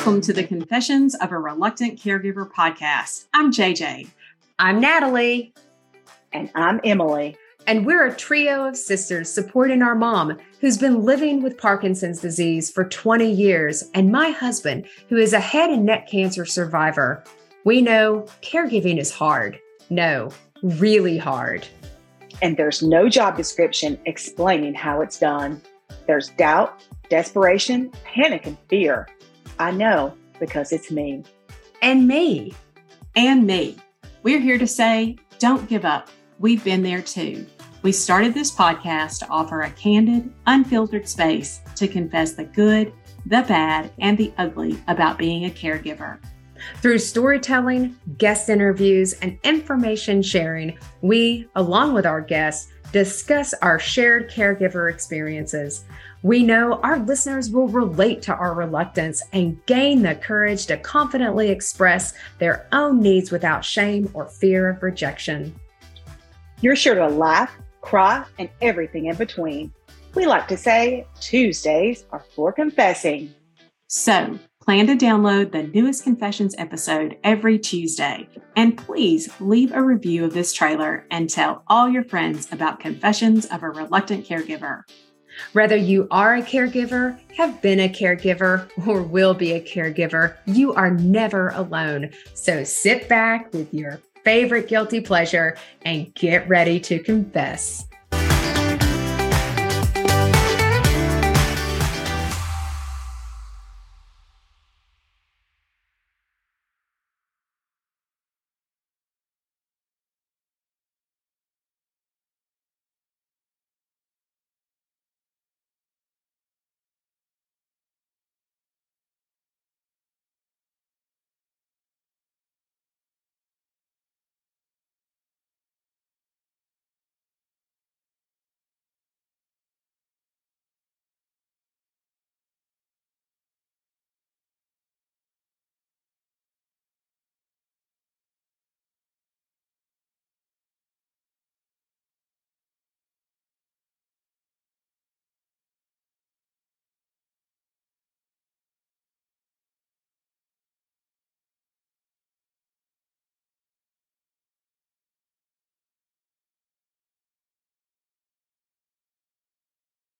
Welcome to the Confessions of a Reluctant Caregiver podcast. I'm JJ. I'm Natalie. And I'm Emilie. And we're a trio of sisters supporting our mom, who's been living with Parkinson's disease for 20 years, and my husband, who is a head and neck cancer survivor. We know caregiving is hard. No, really hard. And there's no job description explaining how it's done. There's doubt, desperation, panic, and fear. I know because it's me. And me. And me. We're here to say, don't give up. We've been there too. We started this podcast to offer a candid, unfiltered space to confess the good, the bad, and the ugly about being a caregiver. Through storytelling, guest interviews, and information sharing, we, along with our guests, discuss our shared caregiver experiences. We know our listeners will relate to our reluctance and gain the courage to confidently express their own needs without shame or fear of rejection. You're sure to laugh, cry, and everything in between. We like to say Tuesdays are for confessing. So, plan to download the newest Confessions episode every Tuesday. And please leave a review of this trailer and tell all your friends about Confessions of a Reluctant Caregiver. Whether you are a caregiver, have been a caregiver, or will be a caregiver, you are never alone. So sit back with your favorite guilty pleasure and get ready to confess.